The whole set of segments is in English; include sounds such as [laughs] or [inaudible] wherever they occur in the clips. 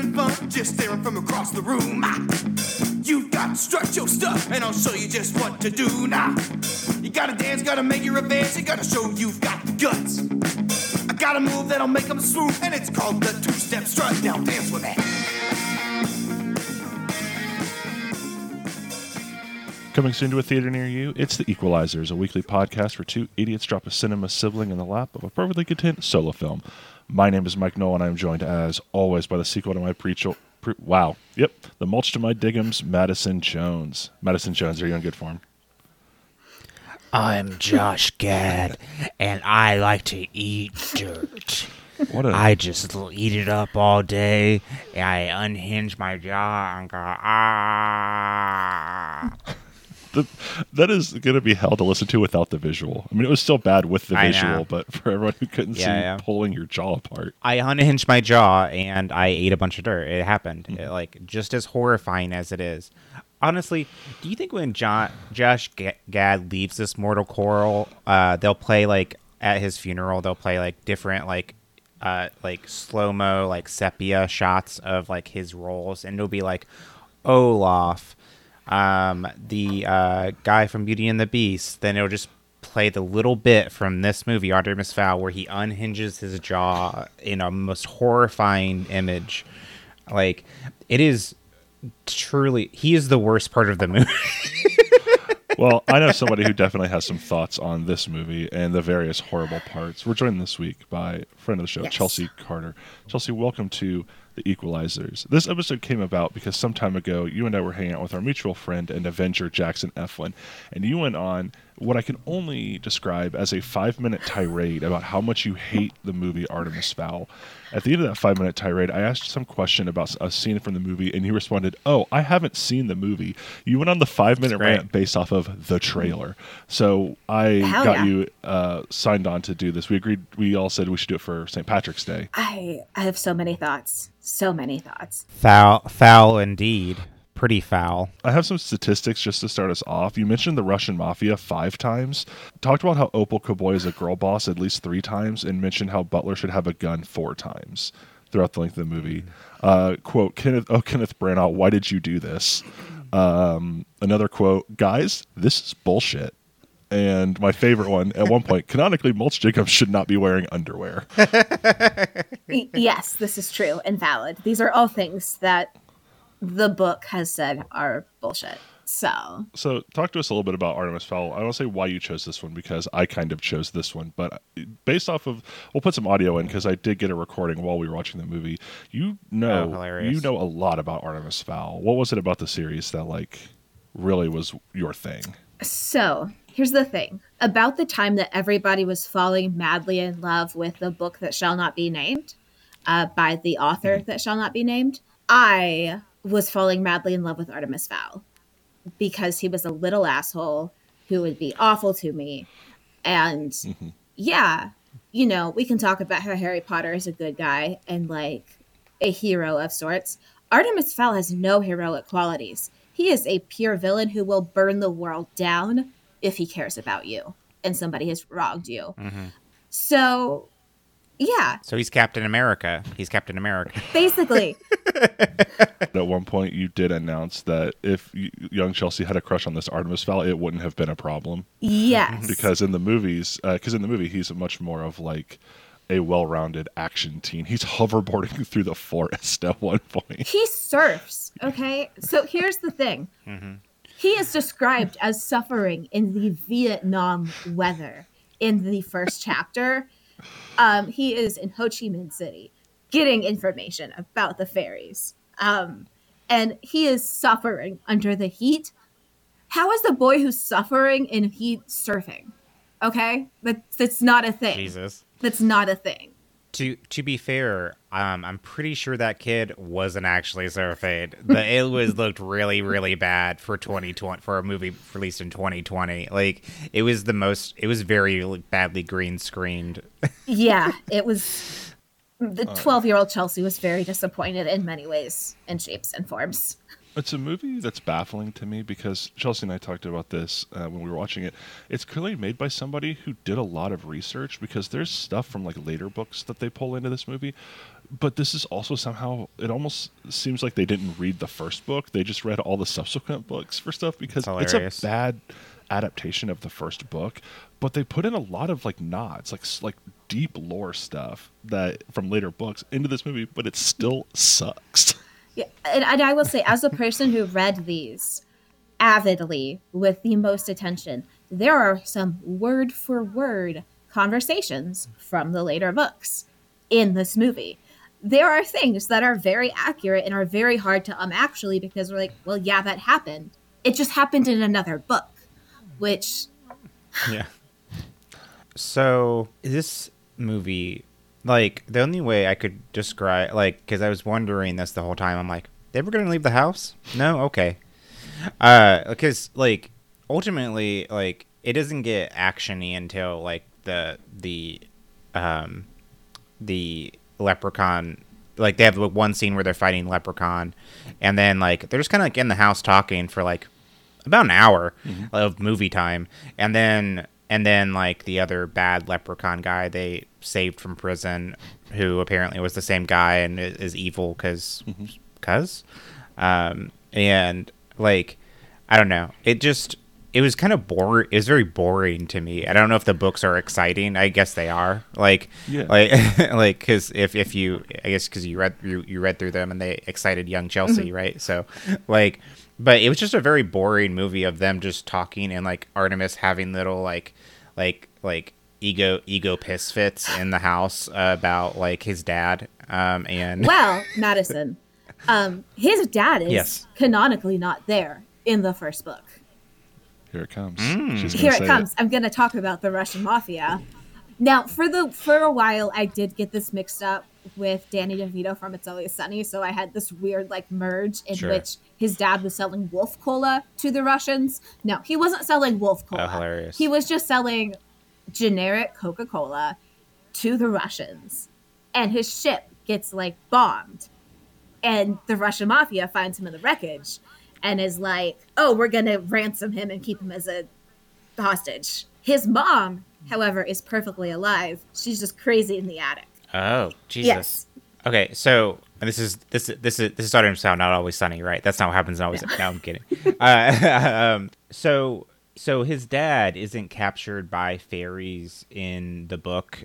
Having fun? Just staring from across the room. Ah. You got to strut your stuff, and I'll show you just what to do now. You gotta dance, gotta make your advance, you gotta show you've got the guts. I got a move that'll make them swoop, and it's called the two-step strut. Now dance with me. Coming soon to a theater near you, it's The Equelizers, a weekly podcast where two idiots drop a cinema sibling in the lap of a perfectly content solo film. My name is Mike Knoll, and I'm joined, as always, by the sequel to my prequel. Pre- wow. Yep. The mulch to my diggums, Madison Jones. Madison Jones, are you in good form? I'm Josh [laughs] Gad, and I like to eat dirt. What a I just eat it up all day, and I unhinge my jaw and go, ah. The, that is going to be hell to listen to without the visual. I mean, it was still bad with the I know. visual, but [laughs] for everyone who couldn't Yeah, see yeah. pulling your jaw apart. I unhinged my jaw and I ate a bunch of dirt. It happened. It, like just as horrifying as it is. Honestly, do you think when John, Josh Ga- Gad leaves this mortal coil, uh, they'll play like at his funeral? They'll play like different like uh, like slow mo like sepia shots of like his roles, and it'll be like Olaf, um, the uh, guy from Beauty and the Beast. Then it'll just play the little bit from this movie, Artemis Fowl, where he unhinges his jaw in a most horrifying image. Like it is truly, he is the worst part of the movie. [laughs] Well, I know somebody who definitely has some thoughts on this movie and the various horrible parts. We're joined this week by a friend of the show, Yes. Chelce Carter. Chelce, welcome to The Equelizers. This episode came about because some time ago, you and I were hanging out with our mutual friend and Avenger, Jackson Eflin, and you went on what I can only describe as a five minute tirade about how much you hate the movie Artemis Fowl. At the end of that five minute tirade, I asked some question about a scene from the movie, and you responded, Oh, I haven't seen the movie. You went on the five minute rant based off of the trailer. So I Hell got yeah. you uh, signed on to do this. We agreed, we all said we should do it for St. Patrick's Day. I I have so many thoughts. So many thoughts. foul, foul indeed. Pretty foul. I have some statistics just to start us off. You mentioned the Russian mafia five times, talked about how Opal Koboi is a girl boss at least three times, and mentioned how Butler should have a gun four times throughout the length of the movie. Uh, quote, Kenneth, oh, Kenneth Branagh, why did you do this? Um, another quote, guys, this is bullshit. And my favorite one, at one point, canonically, Mulch Jacobs should not be wearing underwear. [laughs] Yes, this is true and valid. These are all things that the book has said are bullshit. So So, talk to us a little bit about Artemis Fowl. I don't say why you chose this one because I kind of chose this one, but based off of, we'll put some audio in because I did get a recording while we were watching the movie. You Oh, know, hilarious. you know a lot about Artemis Fowl. What was it about the series that like really was your thing? So here's the thing about the time that everybody was falling madly in love with the book that shall not be named uh, by the author that shall not be named. I was falling madly in love with Artemis Fowl because he was a little asshole who would be awful to me. And mm-hmm. yeah, you know, we can talk about how Harry Potter is a good guy and like a hero of sorts. Artemis Fowl has no heroic qualities. He is a pure villain who will burn the world down if he cares about you and somebody has wronged you. Mm-hmm. So, yeah, So he's Captain America. He's Captain America. basically, [laughs] At one point, you did announce that if young Chelce had a crush on this Artemis Fowl, it wouldn't have been a problem yes. because in the movies, uh, because in the movie, he's much more of like a well-rounded action teen. He's hoverboarding [laughs] through the forest at one point. he surfs, okay? So here's the thing mm-hmm. he is described as suffering in the Vietnam weather in the first chapter. Um, he is in Ho Chi Minh City getting information about the fairies. Um, and he is suffering under the heat. How is the boy who's suffering in heat surfing? Okay? That, that's not a thing. Jesus. That's not a thing. To to be fair, um, I'm pretty sure that kid wasn't actually surfing. The it was looked really really bad for 2020 for a movie released in 2020. Like it was the most. It was very like, badly green screened. Yeah, it was. The 12 year old Chelce was very disappointed in many ways and shapes and forms. It's a movie that's baffling to me because Chelce and I talked about this uh, when we were watching it. It's clearly made by somebody who did a lot of research because there's stuff from like later books that they pull into this movie. But this is also somehow, it almost seems like they didn't read the first book. They just read all the subsequent books for stuff because it's a bad adaptation of the first book. But they put in a lot of like nods, like like deep lore stuff that from later books into this movie, but it still sucks. [laughs] Yeah, and, and I will say, as a person who read these avidly with the most attention, there are some word for word conversations from the later books in this movie. There are things that are very accurate and are very hard to um actually because we're like, well, yeah, that happened. It just happened in another book, which yeah. So this movie, like the only way I could describe, like, because I was wondering this the whole time. I'm like, they were gonna leave the house? No, okay. Uh, because like ultimately, like it doesn't get actiony until like the the um the leprechaun like they have like, one scene where they're fighting leprechaun and then like they're just kind of like in the house talking for like about an hour of movie time and then and then like the other bad leprechaun guy they saved from prison who apparently was the same guy and is, is evil because because um and like i don't know. It just it was kind of boring it was very boring to me i don't know if the books are exciting i guess they are like Yeah. like [laughs] like because if if you i guess because you read you, you read through them and they excited young chelce right so like but it was just a very boring movie of them just talking and like artemis having little like like like ego ego piss fits in the house uh, about like his dad um and [laughs] well, Madison, um, his dad is Yes. canonically not there in the first book. Here it comes. Mm. She's here it comes. I'm going to talk about the Russian mafia. Now, for the for a while, I did get this mixed up with Danny DeVito from It's Always Sunny, so I had this weird like merge in Sure. which his dad was selling wolf cola to the Russians. No, he wasn't selling wolf cola. Oh, hilarious. He was just selling generic Coca Cola to the Russians, and his ship gets like bombed, and the Russian mafia finds him in the wreckage, and is like, "Oh, we're gonna ransom him and keep him as a hostage." His mom, however, is perfectly alive. She's just crazy in the attic. oh jesus Yes. Okay, so and this is this is this is this is starting to sound not always sunny, right? That's not what happens always. No, I'm kidding. [laughs] Uh, [laughs] um, so so his dad isn't captured by fairies in the book.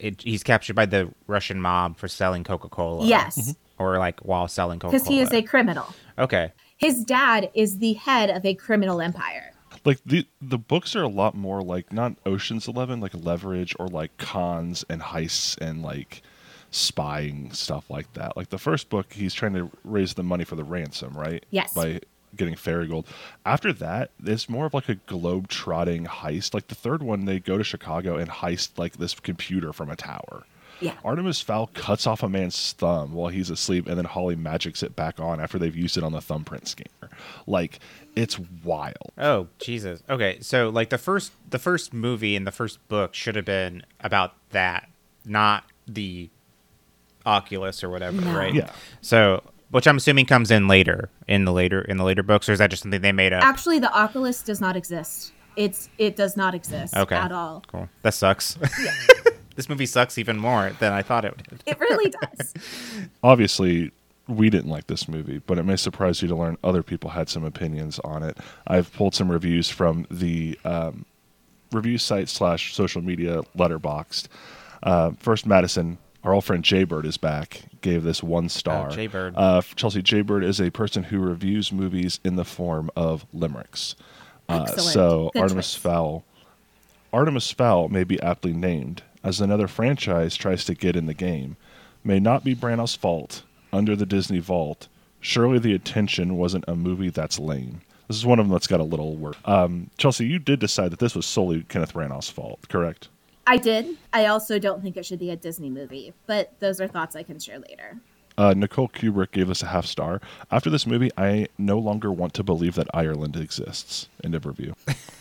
It, he's captured by the Russian mob for selling Coca Cola. Yes, or like while selling Coca Cola. because he is a criminal. okay. His dad is the head of a criminal empire. like the the books are a lot more like not Ocean's Eleven, like leverage or like cons and heists and like spying stuff like that. Like the first book, he's trying to raise the money for the ransom, right? Yes. By getting fairy gold. After that, it's more of like a globe trotting heist. Like the third one, they go to Chicago and heist like this computer from a tower. Yeah. Artemis Fowl cuts off a man's thumb while he's asleep, and then Holly magics it back on after they've used it on the thumbprint scanner. Like, it's wild. Oh Jesus. Okay, so like the first the first movie and the first book should have been about that, not the Oculus or whatever, No. right? Yeah. So, which I'm assuming comes in later in the later in the later books, or is that just something they made up? Actually, the Oculus does not exist. It's it does not exist Okay. at all. Cool. That sucks. [laughs] this movie sucks even more than I thought it would. It really [laughs] does. obviously we didn't like this movie, but it may surprise you to learn other people had some opinions on it. I've pulled some reviews from the um, review site slash social media Letterboxd. Uh, first, Madison, our old friend Jaybird is back. Gave this one star. Oh, Jaybird. Uh, Chelce Jaybird is a person who reviews movies in the form of limericks. Uh, so Good Artemis choice. Fowl Artemis Fowl may be aptly named, as another franchise tries to get in the game. May not be Branagh's fault. Under the Disney vault, surely the attention wasn't a movie that's lame. This is one of them that's got a little work. Um, Chelce, you did decide that this was solely Kenneth Branagh's fault, correct? I did. I also don't think it should be a Disney movie, but those are thoughts I can share later. Uh, Nicole Kubrick gave us a half star. After this movie, I no longer want to believe that Ireland exists. End of review.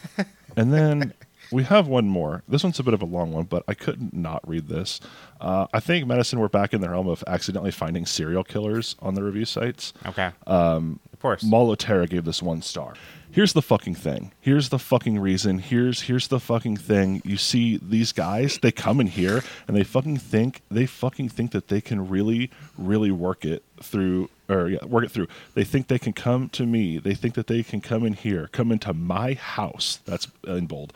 [laughs] and then we have one more. This one's a bit of a long one, but I couldn't not read this. Uh, I think Madison, we're back in the realm of accidentally finding serial killers on the review sites. Okay. Uh, Of course. Molotera gave this one star. Here's the fucking thing. Here's the fucking reason. Here's here's the fucking thing. You see these guys, they come in here and they fucking think they fucking think that they can really really work it through or yeah, work it through. They think they can come to me. They think that they can come in here, come into my house. That's in bold.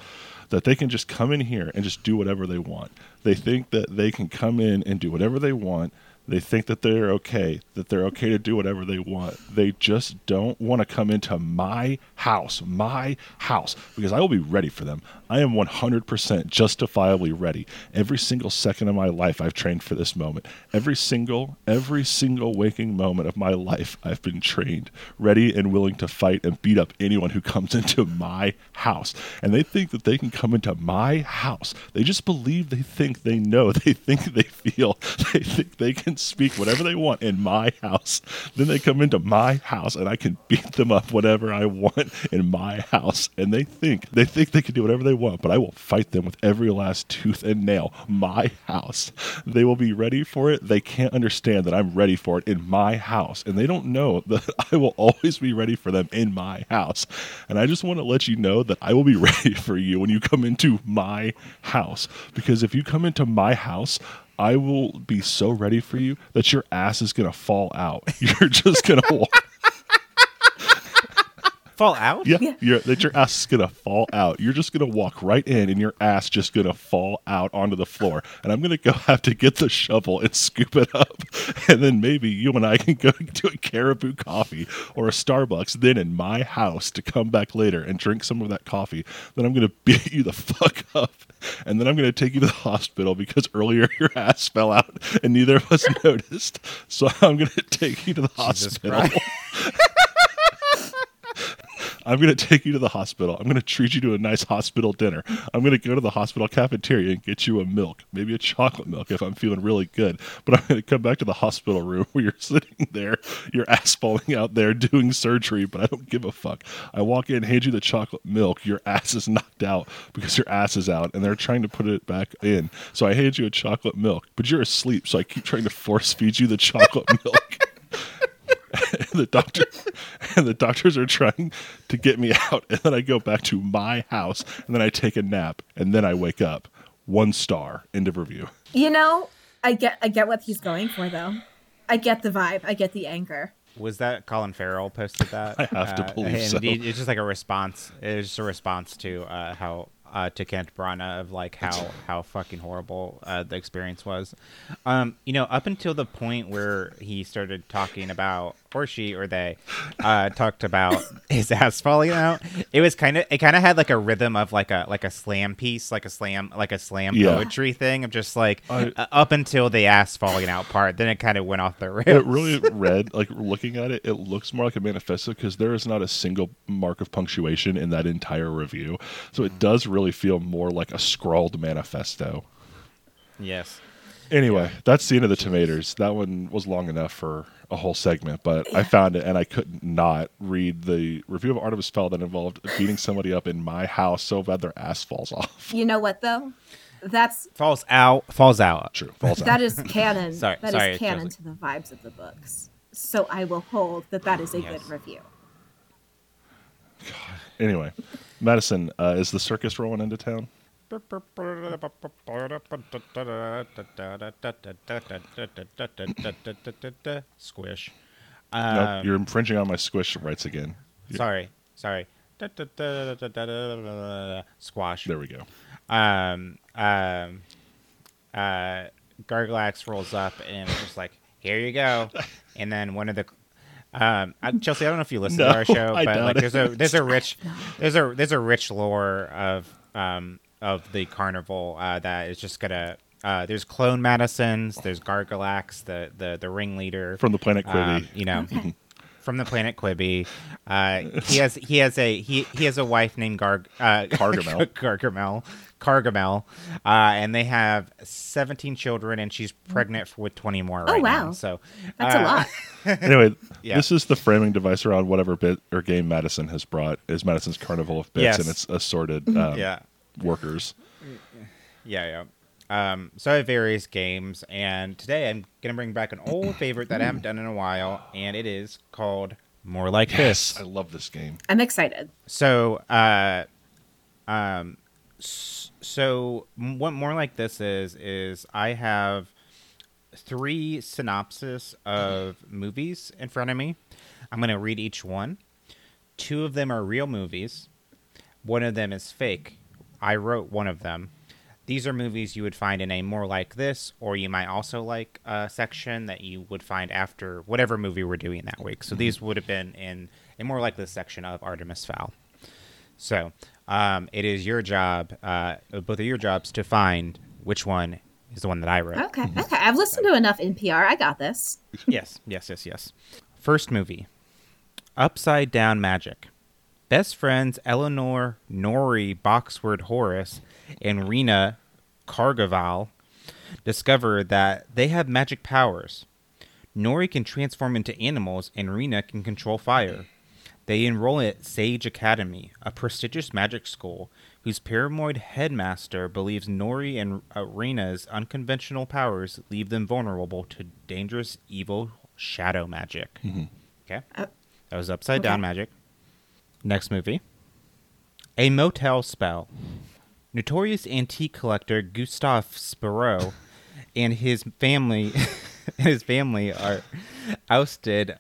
That they can just come in here and just do whatever they want. They think that they can come in and do whatever they want. They think that they're okay, that they're okay to do whatever they want. They just don't want to come into my house, my house, because I will be ready for them. I am 100% justifiably ready. Every single second of my life, I've trained for this moment. Every single, every single waking moment of my life, I've been trained, ready and willing to fight and beat up anyone who comes [laughs] into my house. And they think that they can come into my house. They just believe they think they know. [laughs] They think they feel. [laughs] They think they can speak whatever they want in my house. Then they come into my house and I can beat them up whatever I want in my house. And they think they think they can do whatever they want, but I will fight them with every last tooth and nail. My house. They will be ready for it. They can't understand that I'm ready for it in my house. And they don't know [laughs] that I will always be ready for them in my house. And I just want to let you know that I will be [laughs] ready for you when you come into my house. Because if you come into my house, I will be so ready for you that your ass is gonna fall out. [laughs] You're just gonna walk. Fall out? Yeah, Yeah. You're, that your ass is gonna fall out. You're just gonna walk right in, and your ass just gonna fall out onto the floor. And I'm gonna go [laughs] have to get the shovel and scoop it up, [laughs] and then maybe you and I can go [laughs] to a Caribou coffee or a Starbucks, then in my house to come back later and drink some of that coffee. Then I'm gonna beat you the fuck up, and then I'm gonna take you to the hospital because earlier your ass fell out and neither of us noticed. So I'm gonna take you to the Jesus hospital. I'm going to take you to the hospital. I'm going to treat you to a nice hospital dinner. I'm going to go to the hospital cafeteria and get you a milk, maybe a chocolate milk if I'm feeling really good. But I'm going to come back to the hospital room [laughs] where you're sitting there, your ass falling out there doing surgery, but I don't give a fuck. I walk in, hand you the chocolate milk. Your ass is knocked out because your ass is out and they're trying to put it back in. So I hand you a chocolate milk, but you're asleep. So I keep trying to force feed you the chocolate [laughs] milk. [laughs] the doctor [laughs] and the doctors are trying to get me out and then i go back to my house and then i take a nap and then i wake up one star end of review You know, I get I get what he's going for though. I get the vibe. I get the anger. Was that Colin Farrell posted that? [laughs] I have to believe and so. It's just like a response. It's just a response to uh, how uh, to Kent Branagh of like how how fucking horrible uh, the experience was. Um, you know, up until the point where he started talking about, or she or they, uh, talked about [laughs] his ass falling out. It was kind of it kind of had like a rhythm of like a like a slam piece, like a slam like a slam Yeah. poetry thing of just like I- uh, up until the ass falling out part. Then it kind of went off the rails. it really [laughs] read like looking at it it looks more like a manifesto because there is not a single mark of punctuation in that entire review so it does really feel more like a scrawled manifesto yes. Anyway, that's the end of the tomatoes. That one was long enough for a whole segment, but I found it and I could not read the review of Artemis Fowl that involved beating somebody up in my house so bad their ass falls off. You know what though? That's falls out falls out True, falls out. is canon. [laughs] Sorry- that is sorry, canon Josie. to the vibes of the books. So I will hold that that is a Yes. good review. Anyway, Madison, uh, is the circus rolling into town? Squish. nope, Um, you're infringing on my squish rights again. Sorry, sorry. Squash. There we go. um, um, uh, Garglax rolls up and is just like, "Here you go," and then one of the um, Chelce, I don't know if you listen No, to our show, but like there's a there's a [laughs] rich there's a there's a rich lore of um of the carnival uh, that is just gonna. Uh, there's clone Madisons. There's Gargalax, the the the ringleader From the planet Quibi. um, you know, [laughs] from the planet Quibi. Uh, he has he has a he he has a wife named Garg uh, Gargamel. Gargamel. [laughs] Gargamel. Uh, and they have 17 children, and she's pregnant for, with 20 more right wow. now. So That's uh, a lot. [laughs] Anyway, Yeah. this is the framing device around whatever bit or game Madison has brought. Is Madison's Carnival of Bits Yes. and its assorted um, Yeah. Workers. Yeah, yeah. Um, so I have various games, and today I'm gonna bring back an old favorite that I haven't done in a while, and it is called more like Yes, this. I love this game. I'm excited. So, uh, um, so what more like this is is I have three synopses of movies in front of me. I'm going to read each one. Two of them are real movies. One of them is fake. I wrote one of them. These are movies you would find in a more like this, or you might also like a section that you would find after whatever movie we're doing that week. So these would have been in a more like this section of Artemis Fowl. So um, it is your job, uh, both of your jobs, to find which one is the one that I wrote. Okay, okay. I've listened to enough NPR. I got this. yes, yes, yes, yes. First movie Upside Down Magic. Best friends Eleanor, Nori, Boxwood Horace, and Rena Carvajal discover that they have magic powers. Nori can transform into animals, and Rena can control fire. They enroll at Sage Academy, a prestigious magic school whose paranoid headmaster believes Nori and uh, Rena's unconventional powers leave them vulnerable to dangerous, evil shadow magic. Okay. Uh, that was Upside Down. Magic. Next movie A Motel Spell. Notorious antique collector Gustave Spiro and his family [laughs] and his family are ousted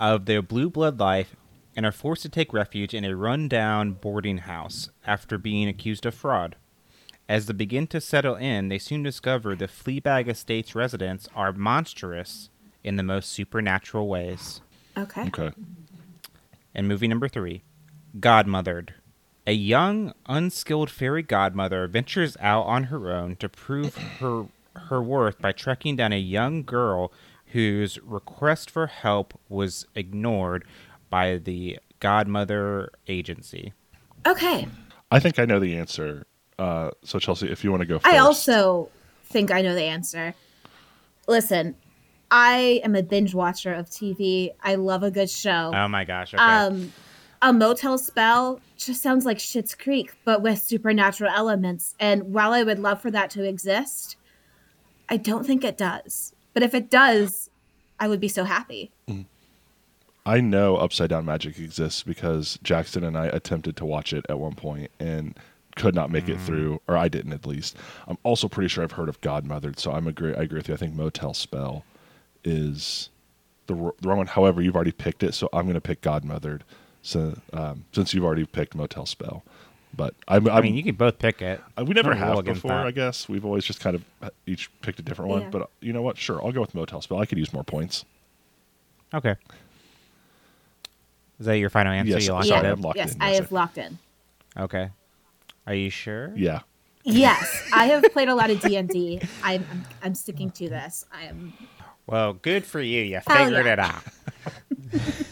of their blue blood life and are forced to take refuge in a rundown boarding house after being accused of fraud. As they begin to settle in, they soon discover the Fleabag Estates residents are monstrous in the most supernatural ways. Okay. Okay. And movie number three, Godmothered. A young, unskilled fairy godmother ventures out on her own to prove her her worth by tracking down a young girl whose request for help was ignored by the godmother agency. Okay. I think I know the answer. Uh, so Chelce, if you want to go first. I also think I know the answer. Listen, I am a binge watcher of TV. I love a good show. Oh my gosh! Okay. Um, a motel spell just sounds like Schitt's Creek, but with supernatural elements. And while I would love for that to exist, I don't think it does. But if it does, I would be so happy. I know Upside Down Magic exists because Jackson and I attempted to watch it at one point and could not make it mm. through, or I didn't at least. I'm also pretty sure I've heard of Godmothered, so I'm agree. I agree with you. I think Motel Spell is the, the wrong one. However, you've already picked it, so I'm going to pick Godmothered. So um, since you've already picked Motel Spell, but I'm, I'm I mean, you can both pick it. Uh, we never Nothing to rule have before, that. I guess. We've always just kind of each picked a different one. Yeah. But uh, you know what? Sure, I'll go with Motel Spell. I could use more points. Okay. Is that your final answer? Yes, you locked sorry, it I'm in? locked yes, in, I have sir. locked in. Okay. Are you sure? Yeah. Yes, I have played a lot of D and D. I'm I'm- I'm sticking to this. I am. Well, good for you. You figured yeah. it out. [laughs]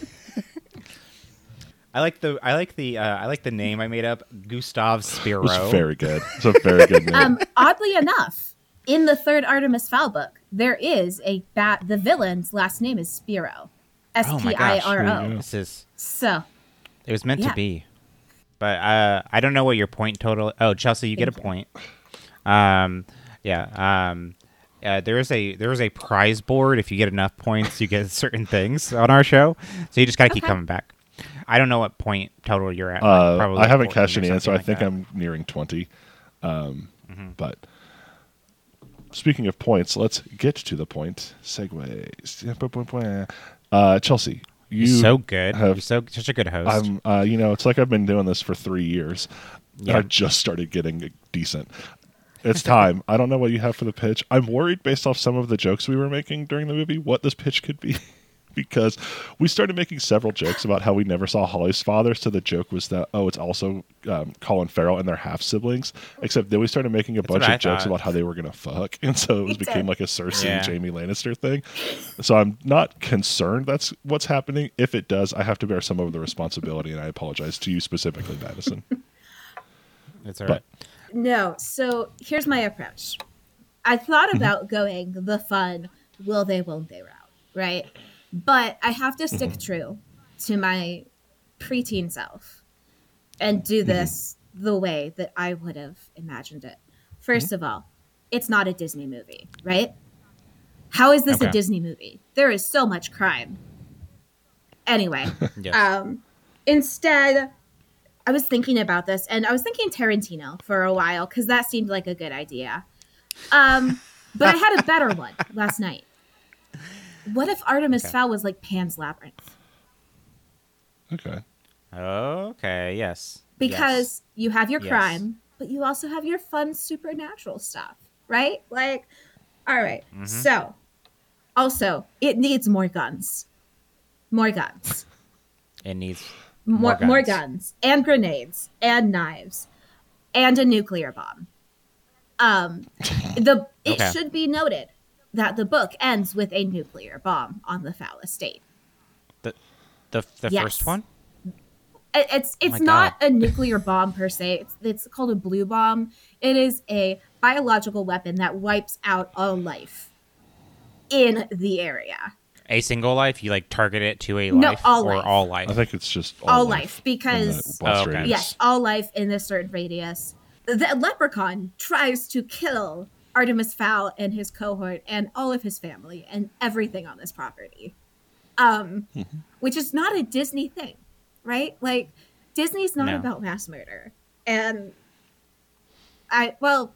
I like the I like the uh, I like the name I made up, Gustav Spiro. It was very good. It's a very good name. Um, oddly enough, in the third Artemis Fowl book, there is a bat. The villain's last name is Spiro, S Oh my gosh! R Yeah. O. This is So it was meant Yeah. to be, but uh, I don't know what your point total. Oh, Chelce, you get a you. point. Um, yeah. Um, uh, there is a there is a prize board. If you get enough points, you get [laughs] certain things on our show. So you just got to keep coming back. I don't know what point total you're at. Uh, Probably I haven't cashed any in, so I like think that. I'm nearing 20. Um, Mm-hmm. But speaking of points, let's get to the point. Segways. [laughs] Uh, Chelce, you You're so good. have- You're so such a good host. I'm, uh, you know, it's like I've been doing this for three years. Yeah. I just started getting decent. It's time. I don't know what you have for the pitch. I'm worried based off some of the jokes we were making during the movie what this pitch could be. [laughs] because we started making several jokes about how we never saw Holly's father. So the joke was that, oh, it's also um, Colin Farrell and their half siblings. Except then we started making a bunch of I jokes thought. about how they were going to fuck. [laughs] And so it was became like a Cersei Yeah. Jaime Lannister thing. So I'm not concerned that's what's happening. If it does, I have to bear some of the responsibility, and I apologize to you specifically, Madison. [laughs] It's all but- right. no. So here's my approach. I thought about going the fun, will they, won't they route, right? But I have to stick true to my preteen self and do this the way that I would have imagined it. 1st of all, it's not a Disney movie, right? How is this Okay. a Disney movie? There is so much crime. Anyway, [laughs] Yes. um, instead, I was thinking about this, and I was thinking Tarantino for a while because that seemed like a good idea. Um, but I had a better one last night. What if Artemis Okay. Fowl was like Pan's Labyrinth? Okay. okay. Yes. Because you have your Yes. crime, but you also have your fun supernatural stuff, right? Like, all right. Mm-hmm. So, also, it needs more guns. More guns. It needs more, More more guns. guns and grenades and knives and a nuclear bomb. Um, [laughs] the it Okay. should be noted that the book ends with a nuclear bomb on the Fowl estate. the the, the Yes. first one. It's it's oh my not a nuclear bomb per se. It's, it's called a blue bomb. It is a biological weapon that wipes out all life in the area. A single life. You like target it to a No, life all or life. all life. I think it's just all, All life, life, because- Oh, okay. Yes, all life in a certain radius. The leprechaun tries to kill Artemis Fowl and his cohort and all of his family and everything on this property. Um, which is not a Disney thing, right? Like Disney's not No. about mass murder. And I well,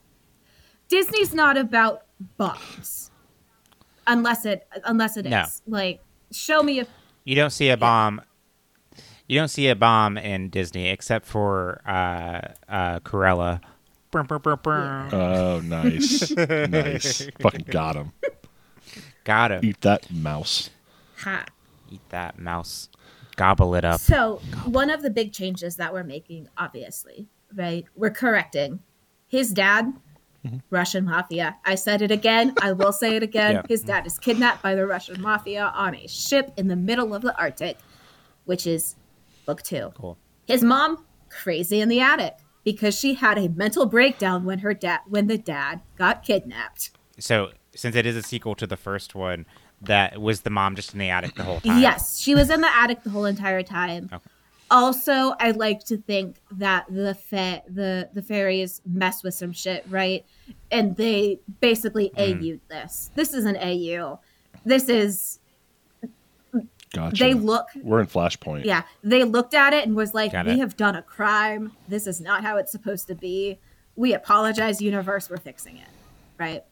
Disney's not about bombs. Unless it unless it is. No. Like show me a You don't see a bomb. You don't see a bomb in Disney except for uh, uh, Cruella. Oh, nice, [laughs] nice. Fucking got him. Got him. Eat that mouse. ha. Eat that mouse. Gobble it up. So, one of the big changes that we're making, obviously, right? We're correcting his dad, mm-hmm. Russian mafia. I said it again. I will say it again. Yeah. His dad is kidnapped by the Russian mafia on a ship in the middle of the Arctic, which is book two. Cool. His mom, crazy in the attic because she had a mental breakdown when her dad when the dad got kidnapped. So since it is a sequel to the first one, that was the mom just in the attic the whole time. Yes, she was in the attic the whole entire time. Okay. Also, I like to think that the fa- the the fairies mess with some shit, right? And they basically Mm. AU'd this. This is an AU. This is Gotcha. they look We're in Flashpoint. yeah, they looked at it and was like, Got "We it. have done a crime. This is not how it's supposed to be. We apologize, universe. We're fixing it." Right?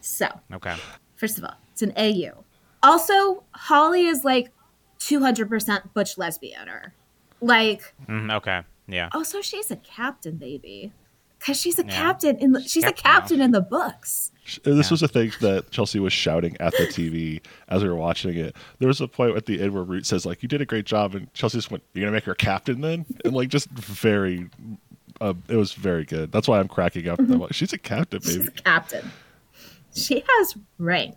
So, Okay. First of all, it's an AU. Also, Holly is like 200% butch lesbianer. Like, Mm, okay. Yeah. also she's a captain, baby. Cause she's a Yeah. captain in the, she's a Captain now. captain in the books. This Yeah. was a thing that Chelce was shouting at the TV as we were watching it. There was a point at the end where Root says, like, you did a great job. And Chelce just went, you're going to make her captain then? And, like, just very, uh, it was very good. That's why I'm cracking up. I'm like, She's a captain, She's baby. a captain. She has rank.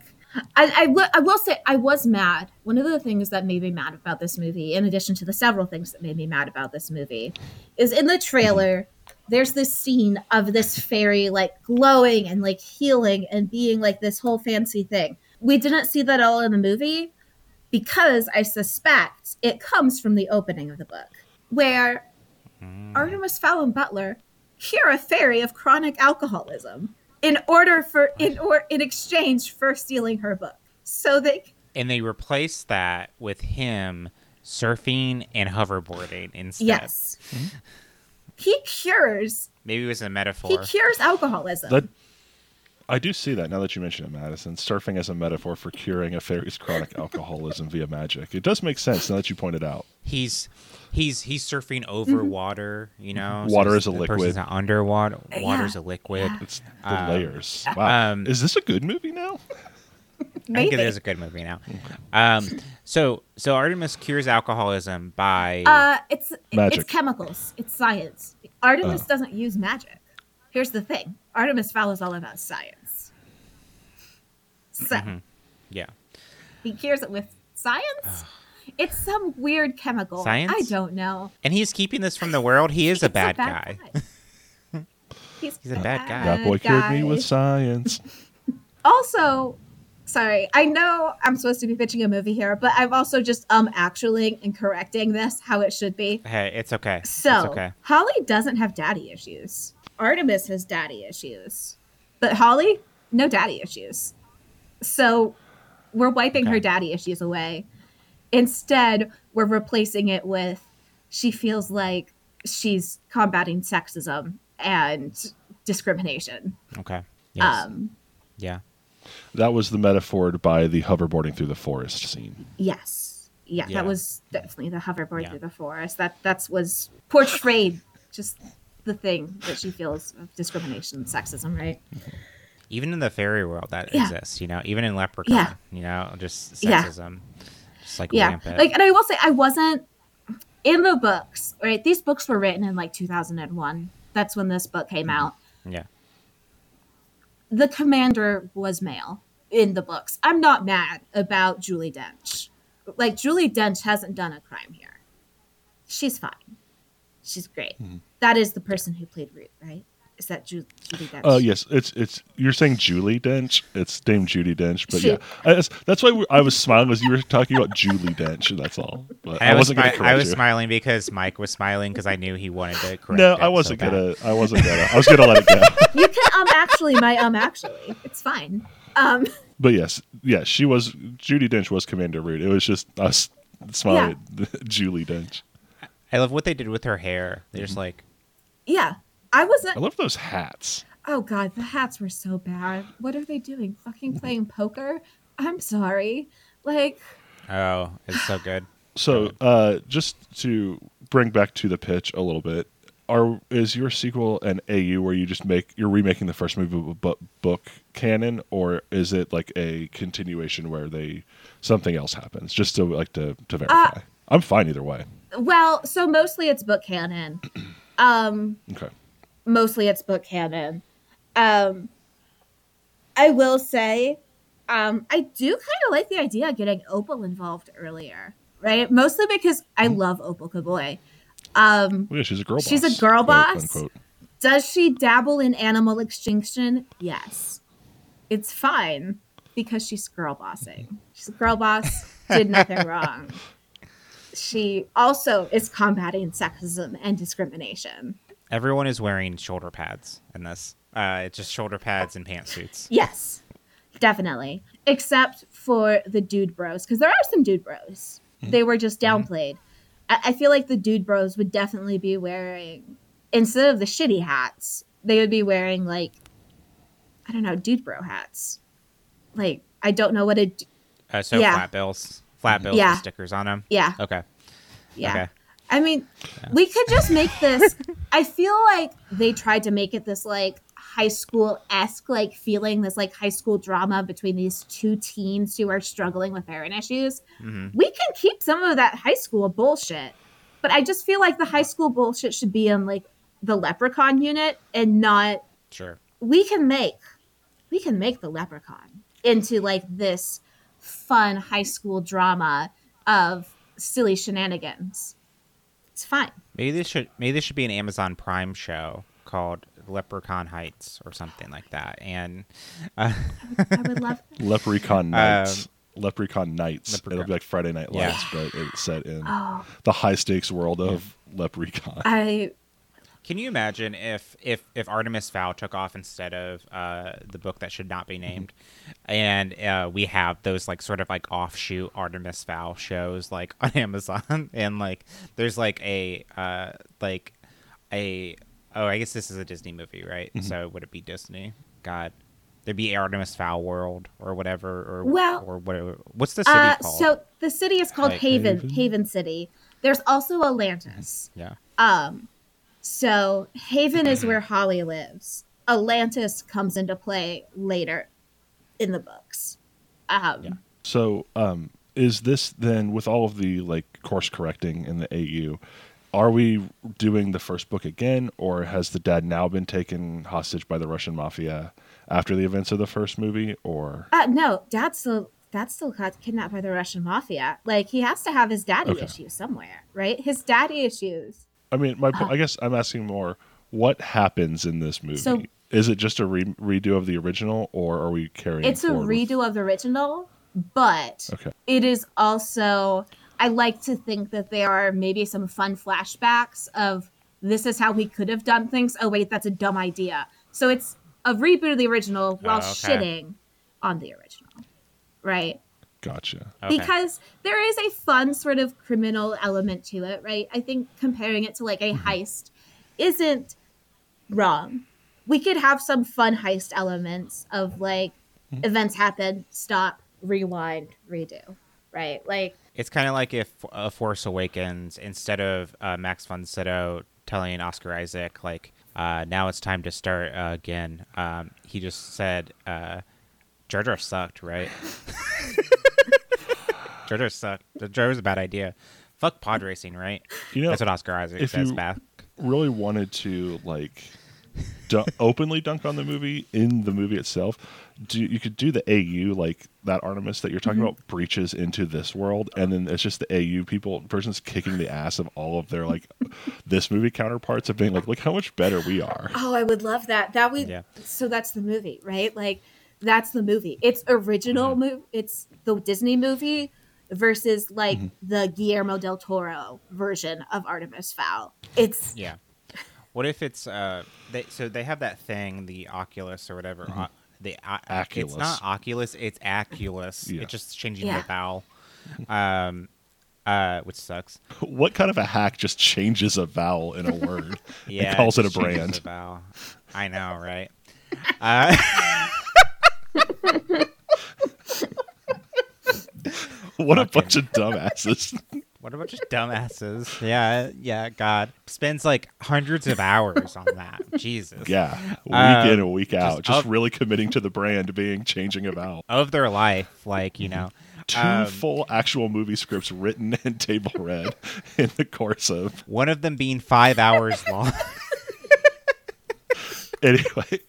I, I, I will say I was mad. One of the things that made me mad about this movie, in addition to the several things that made me mad about this movie, is in the trailer. There's this scene of this fairy like glowing and like healing and being like this whole fancy thing. We didn't see that all in the movie because I suspect it comes from the opening of the book, where hmm. Artemis Fowl and Butler cure a fairy of chronic alcoholism in order for in or in exchange for stealing her book. So they And they replace that with him surfing and hoverboarding instead. yes. Hmm. He cures Maybe it was a metaphor. he cures alcoholism. That I do see that now that you mention it, Madison. Surfing as a metaphor for curing a fairy's chronic [laughs] alcoholism via magic. It does make sense now that you point it out. he's he's he's surfing over Mm-hmm. water, you know. Water he's- is a the liquid. person's not underwater. Yeah. Water's a liquid. Yeah. It's the Um, layers. Wow. um, Is this a good movie now? [laughs] I think Maybe. it is a good movie now. Um, so so Artemis cures alcoholism by Uh, it's Magic. it's chemicals. It's science. Artemis Oh. doesn't use magic. Here's the thing: Artemis follows all about science. So Mhm. yeah. he cures it with science. [sighs] It's some weird chemical. Science? I don't know. And he's keeping this from the world. He is a He's bad, guy. [laughs] He's, He's a bad guy. that boy cured me with science. [laughs] also sorry i know i'm supposed to be pitching a movie here but i'm also just um actually and correcting this how it should be Hey, it's okay. so it's okay. holly doesn't have daddy issues artemis has daddy issues but holly no daddy issues so we're wiping her Okay. daddy issues away Instead, we're replacing it with she feels like she's combating sexism and discrimination. Okay. Yes. Um, yeah. That was the metaphor by the hoverboarding through the forest scene. yes. Yeah, Yeah. that was definitely the hoverboard Yeah. through the forest. That that's was portrayed just the thing that she feels of discrimination sexism, right? Even in the fairy world, that Yeah. exists. You know, even in Leprechaun. Yeah. You know, just Yeah. sexism. Just like yeah rampant. like and i will say i wasn't in the books right these books were written in like 2001 that's when this book came mm-hmm. out yeah. The commander was male in the books. I'm not mad about julie dench. Like julie dench hasn't done a crime here. She's fine. She's great. Mm-hmm. That is the person who played root right is that Ju- julie dench Oh yes, it's it's you're saying Julie Dench. It's Dame Judi Dench, but She- yeah, I, that's, that's why we, I was smiling as you were talking about Julie Dench. That's all. But I, I, was, wasn't gonna. I correct was you. smiling because Mike was smiling because I knew he wanted to correct No, I wasn't so gonna. I wasn't gonna. I was gonna let it go. [laughs] you can um actually my um actually it's fine um [laughs] But yes, yes, she was. Judi Dench was Commander Root. It was just us smiling at [laughs] Julie Dench. I love what they did with her hair. They're Mm-hmm. just like, yeah i wasn't I love those hats. Oh god, the hats were so bad. What are they doing? Fucking playing poker? I'm sorry. Like, oh, it's so good. So, uh, just to bring back to the pitch a little bit, are is your sequel an AU where you just make you're remaking the first movie but book canon, or is it like a continuation where they something else happens? Just to like to to verify. I'm fine either way. well, so mostly it's book canon. [clears throat] Um, Okay. Mostly it's book canon. Um, I will say, um, I do kind of like the idea of getting Opal involved earlier, right? Mostly because I love Opal Koboi. Um, Well, yeah, she's a girl. She's a girl boss? unquote. Does she dabble in animal extinction? Yes. It's fine because she's girl bossing. She's a girl boss, did nothing [laughs] wrong. She also is combating sexism and discrimination. Everyone is wearing shoulder pads in this. Uh, it's just shoulder pads and pantsuits. Yes, definitely. Except for the dude bros, because there are some dude bros. They were just downplayed. I-, I feel like the dude bros would definitely be wearing, instead of the shitty hats, they would be wearing like, I don't know, dude bro hats. Like, I don't know what a, d- Uh, so Yeah. flat bills, flat bills Yeah. with stickers on them. yeah, Okay. yeah. Okay. I mean, we could just make this. [laughs] I feel like they tried to make it this like high school esque like feeling, this like high school drama between these two teens who are struggling with parent issues. hmm We can keep some of that high school bullshit, but I just feel like the high school bullshit should be in like the Leprechaun unit and not. Sure. We can make, we can make the Leprechaun into like this fun high school drama of silly shenanigans. It's fine. Maybe this should maybe this should be an Amazon Prime show called Leprechaun Heights or something like that. And uh, I would love. [laughs] Leprechaun Nights. Leprechaun Nights. Leprechaun- It'll be like Friday Night Yeah. Lights, but it's set in Oh, the high stakes world of Leprechaun. I [laughs] can you imagine if if if Artemis Fowl took off instead of uh, the book that should not be named, and uh, we have those like sort of like offshoot Artemis Fowl shows like [laughs] on Amazon, and like there's like a uh, like a oh I guess this is a Disney movie right? So would it be Disney? God. There'd be Artemis Fowl World or whatever, or Well, or whatever. What's the city uh, called? so the city is called Like- Haven, Haven? Haven City. There's also Atlantis. yeah. Um, so Haven is where Holly lives. Atlantis comes into play later in the books. Um, Yeah. So, um, is this then with all of the like course correcting in the AU? Are we doing the first book again, or has the dad now been taken hostage by the Russian mafia after the events of the first movie? Or Uh, no, Dad's still Dad's still got kidnapped by the Russian mafia. Like he has to have his daddy Okay. issues somewhere, right? His daddy issues. I mean, my po- uh-huh. I guess I'm asking more: what happens in this movie? So- is it just a re- redo of the original, or are we carrying? It's a forward with- redo of the original, but Okay. it is also I like to think that there are maybe some fun flashbacks of this is how we could have done things. Oh wait, that's a dumb idea. So it's a reboot of the original while Oh, okay. shitting on the original. Right? Gotcha. Okay. because there is a fun sort of criminal element to it, right? I think comparing it to like a heist isn't wrong. We could have some fun heist elements of like events happen, stop, rewind, redo, right? Like It's kind of like if uh, Force Awakens, instead of uh, Max von Sydow telling Oscar Isaac, like, uh, now it's time to start uh, again, um, he just said, uh, Jar Jar sucked, right? [laughs] [laughs] Jar Jar sucked. Jar Jar was a bad idea. Fuck pod racing, right? You know, That's what Oscar Isaac if says you- back. really wanted to like du- [laughs] openly dunk on the movie in the movie itself, do you could do the AU like that Artemis that you're talking Mm-hmm. about breaches into this world, and then it's just the AU people person's kicking the ass of all of their like [laughs] this movie counterparts of being like, look how much better we are. Oh, I would love that. That would. Yeah. So that's the movie, right? Like that's the movie. It's original Mm-hmm. movie. It's the Disney movie versus like Mm-hmm. the Guillermo del Toro version of Artemis Fowl. It's Yeah. What if it's uh they so they have that thing the Oculus or whatever uh, the uh, Aculos. it's not Oculus it's Aculos Yeah. it's just changing Yeah. the vowel um uh which sucks What kind of a hack just changes a vowel in a [laughs] word yeah and calls it a brand? the vowel. I know right [laughs] uh [laughs] [laughs] What a bunch of dumbasses. [laughs] what a bunch of dumbasses. Yeah yeah God. Spends like hundreds of hours on that. [laughs] Jesus. Yeah, week Um, in and week out, just, up- really committing to the brand being changing a vowel. of their life like you know. Two Um, full actual movie scripts written and table read in the course of one of them being five hours long. Anyway.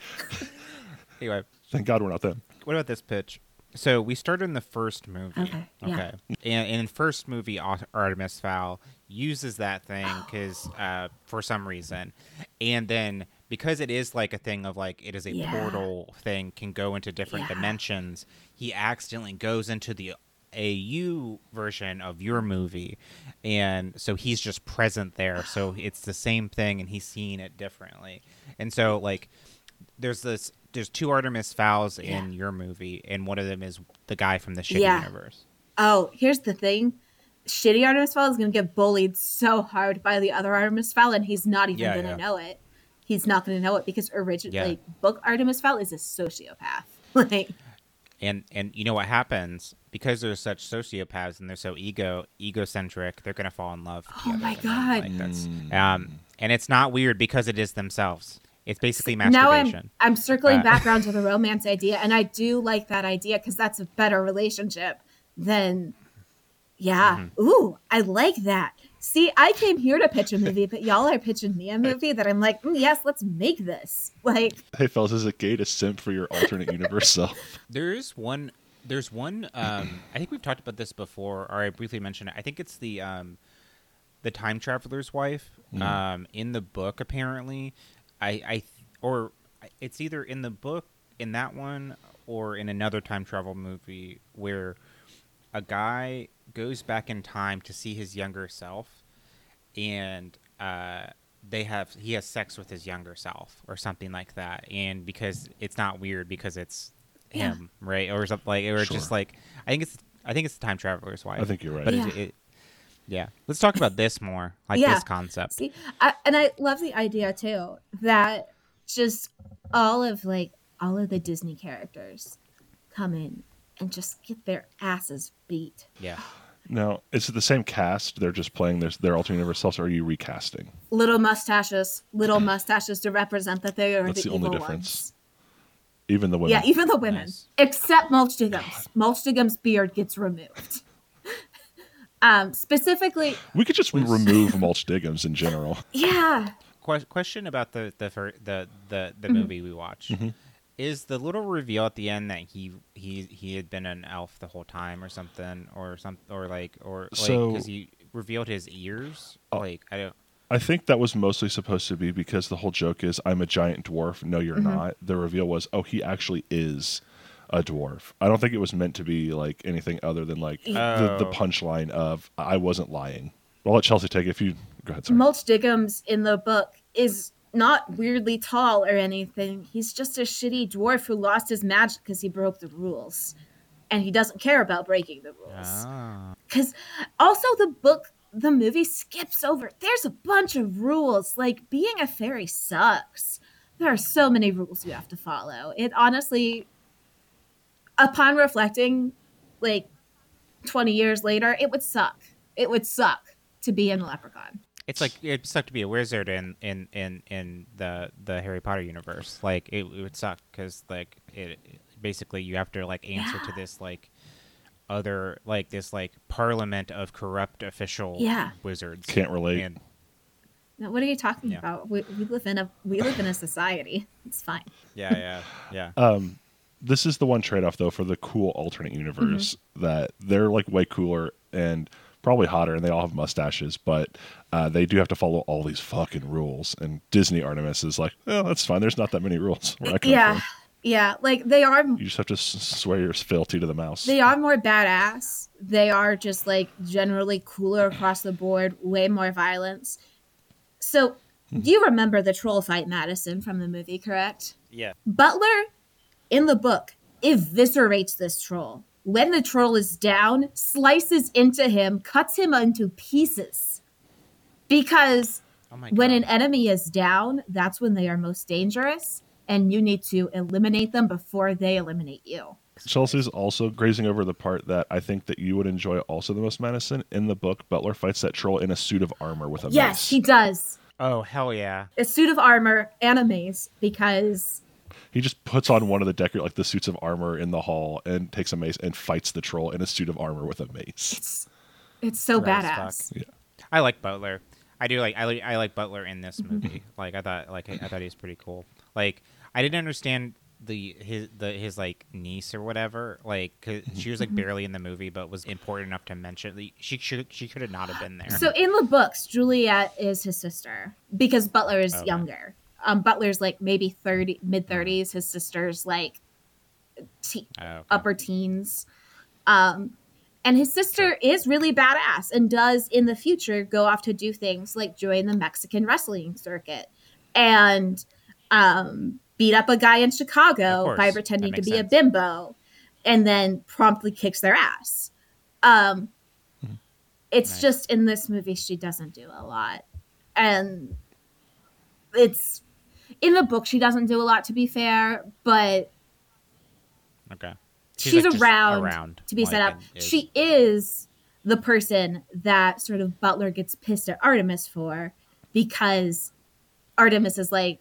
Anyway. Thank god we're not them. What about this pitch? So we started in the first movie. Okay, yeah. Okay. And in first movie, Artemis Fowl uses that thing because [gasps] uh, for some reason, and then because it is like a thing of like it is a Yeah. portal thing can go into different Yeah. dimensions. He accidentally goes into the AU version of your movie, and so he's just present there. So [gasps] it's the same thing, and he's seeing it differently. And so like there's this there's two Artemis Fowls in your movie, and one of them is the guy from the shitty Yeah. universe. oh, here's the thing. Shitty Artemis Fowl is going to get bullied so hard by the other Artemis Fowl, and he's not even Yeah, going to yeah. know it. He's not going to know it because originally, Yeah. like, book Artemis Fowl is a sociopath. [laughs] Like, And and you know what happens because they're such sociopaths and they're so ego egocentric, they're gonna fall in love. Oh my God. Like that's Mm. um, and it's not weird because it is themselves. It's basically masturbation. now. I'm I'm circling Uh, back around to the romance idea, and I do like that idea because that's a better relationship than, yeah. Mm-hmm. Ooh, I like that. See, I came here to pitch a [laughs] movie, but y'all are pitching me a movie that I'm like, mm, yes, let's make this. Like, hey fellas is it gay to simp for your alternate universe self [laughs] There is one. There's one. Um, I think we've talked about this before, or I briefly mentioned it. I think it's the um, the time traveler's wife. Um, in the book, apparently, I, I or it's either in the book in that one or in another time travel movie where a guy goes back in time to see his younger self, and uh, they have he has sex with his younger self or something like that, and because it's not weird because it's Yeah. him, right? Or something like, or it's just like I think it's I think it's the time traveler's wife. I think you're right. But Yeah. it, it, yeah, let's talk about this more, like Yeah. this concept. see, I, and I love the idea too that just all of like all of the Disney characters come in and just get their asses beat. Yeah, now is it the same cast they're just playing their, their alternate universe selves or are you recasting Little mustaches, little mustaches to represent that they are That's the, the only evil difference. ones. even the women Yeah, even the women, Nice. except Mulch Diggums. Mulch beard gets removed. Um, specifically, we could just remove mulch diggums in general [laughs] yeah, Que- question about the the fir- the the, the Mm-hmm. movie we watched. Is the little reveal at the end that he he he had been an elf the whole time or something or some or like or like So- because he revealed his ears Oh. like I don't I think that was mostly supposed to be because the whole joke is I'm a giant dwarf. No, you're Mm-hmm. not. The reveal was, oh, he actually is a dwarf. I don't think it was meant to be like anything other than like the, the Oh. punchline of I wasn't lying. I'll let Chelce take it if you go ahead. Sorry. Mulch Diggums in the book is not weirdly tall or anything. He's just a shitty dwarf who lost his magic because he broke the rules. and he doesn't care about breaking the rules. Ah. Because also the book, the movie skips over. There's a bunch of rules. Like being a fairy sucks. There are so many rules you have to follow. It honestly, upon reflecting, like 20 years later, it would suck. It would suck to be in LEPrecon. It's like it'd suck to be a wizard in in in in the the Harry Potter universe. Like it, it would suck because like it basically you have to like answer to this like other like this like parliament of corrupt official Yeah. wizards. Can't relate. And Now, what are you talking Yeah. about? We, we live in a we live in a society. It's fine. yeah, yeah, yeah. [laughs] Um, this is the one trade off though for the cool alternate universe that they're like way cooler and probably hotter and they all have mustaches, but uh, they do have to follow all these fucking rules. And Disney Artemis is like, oh, that's fine. There's not that many rules. Where I come Yeah, from. yeah. Like they are You just have to s- swear your fealty to the mouse. they are more badass. They are just like generally cooler across the board. Way more violence. So, do you remember the troll fight Madison from the movie? Correct. yeah. Butler, in the book, eviscerates this troll. When the troll is down, slices into him, cuts him into pieces. Because Oh when an enemy is down, that's when they are most dangerous, and you need to eliminate them before they eliminate you. Chelce's also grazing over the part that I think that you would enjoy also the most, Madison. In the book, Butler fights that troll in a suit of armor with a Yes, mace. he does. oh hell yeah. A suit of armor and a mace because He just puts on one of the decor like the suits of armor in the hall and takes a mace and fights the troll in a suit of armor with a mace. it's it's so Right badass. Yeah. I like Butler. I do like I like I like Butler in this Mm-hmm. movie. like I thought like I thought he was pretty cool. Like I didn't understand the his the his like niece or whatever. Like 'cause she was like Mm-hmm. barely in the movie, but was important enough to mention. Like, She should she could have not have been there. So in the books, Juliet is his sister because Butler is Okay. younger. Um, Butler's like maybe thirty, mid thirties. His sister's like te- Oh, okay. upper teens. Um, and his sister is really badass and does in the future go off to do things like join the Mexican wrestling circuit and um, beat up a guy in Chicago by pretending to be sense. a bimbo and then promptly kicks their ass. Um, it's Nice. just in this movie, she doesn't do a lot. And it's in the book, she doesn't do a lot, to be fair, but okay. she's, like, just around, to be set up. is- She is the person that sort of Butler gets pissed at Artemis for because Artemis is like